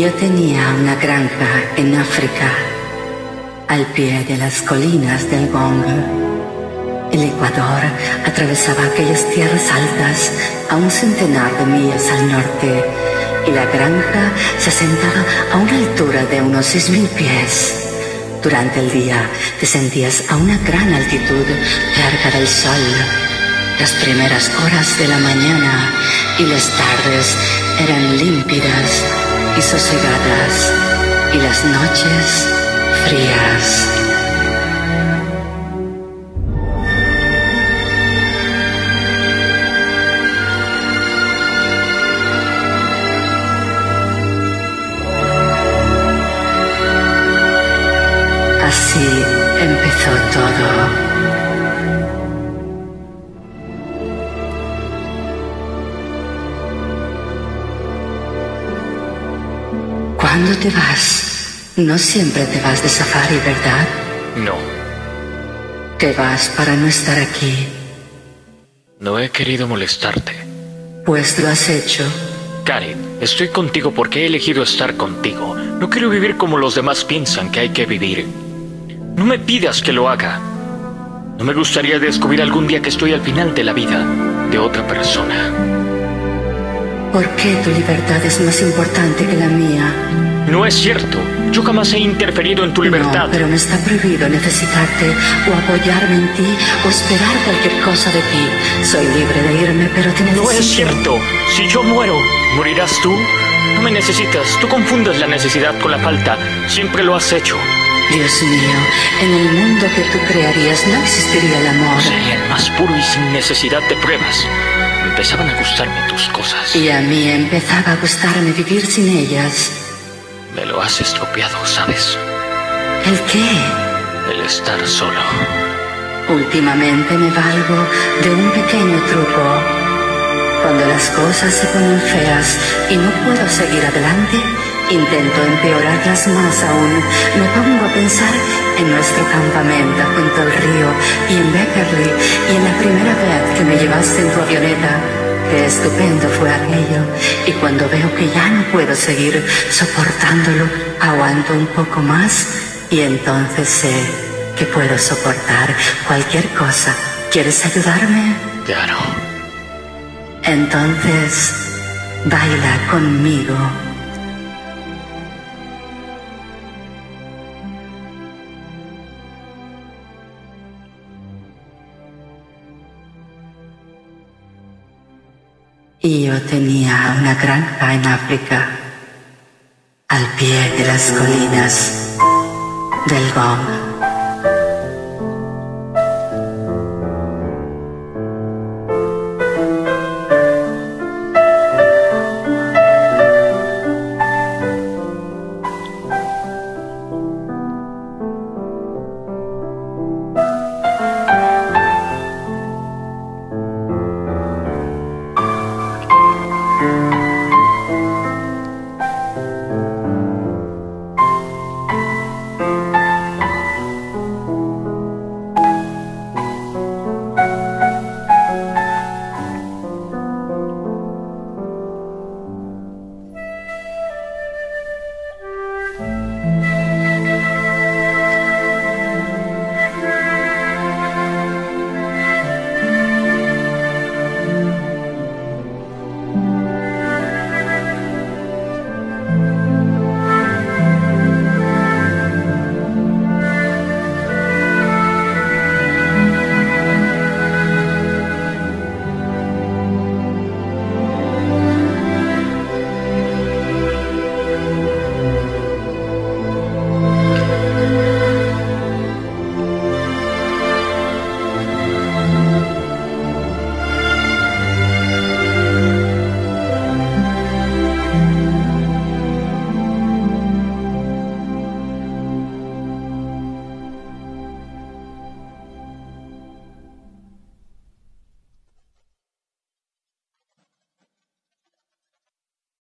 Yo tenía una granja en África, al pie de las colinas del Gong. El Ecuador atravesaba aquellas tierras altas a un centenar de millas al norte y la granja se asentaba a una altura de unos seis mil pies. Durante el día te sentías a una gran altitud cerca del sol. Las primeras horas de la mañana y las tardes eran límpidas y sosegadas y las noches frías. Así empezó todo. Cuando te vas, no siempre te vas de safari, ¿verdad? No, Te vas para no estar aquí. no he querido molestarte. Pues lo has hecho. Karen, estoy contigo porque he elegido estar contigo. No quiero vivir como los demás piensan que hay que vivir. No me pidas que lo haga. No me gustaría descubrir algún día que estoy al final de la vida de otra persona. ¿Por qué tu libertad es más importante que la mía? No es cierto. Yo jamás he interferido en tu libertad. No, pero me está prohibido necesitarte o apoyarme en ti o esperar cualquier cosa de ti. Soy libre de irme, pero te necesito. No es cierto. Si yo muero, ¿morirás tú? No me necesitas. Tú confundes la necesidad con la falta. Siempre lo has hecho. Dios mío, en el mundo que tú crearías no existiría el amor. Sería el más puro y sin necesidad de pruebas. Empezaban a gustarme tus cosas. Y a mí empezaba a gustarme vivir sin ellas. Me lo has estropeado, ¿sabes? ¿El qué? El estar solo. Últimamente me valgo de un pequeño truco. Cuando las cosas se ponen feas y no puedo seguir adelante, intento empeorarlas más aún. Me pongo a pensar en nuestro campamento junto al río y en Beckerley y en la primera vez que me llevaste en tu avioneta. Qué estupendo fue aquello. Y cuando veo que ya no puedo seguir soportándolo, aguanto un poco más y entonces sé que puedo soportar cualquier cosa. ¿Quieres ayudarme? Claro. Entonces, baila conmigo. Y yo tenía una granja en África, al pie de las colinas del Gong.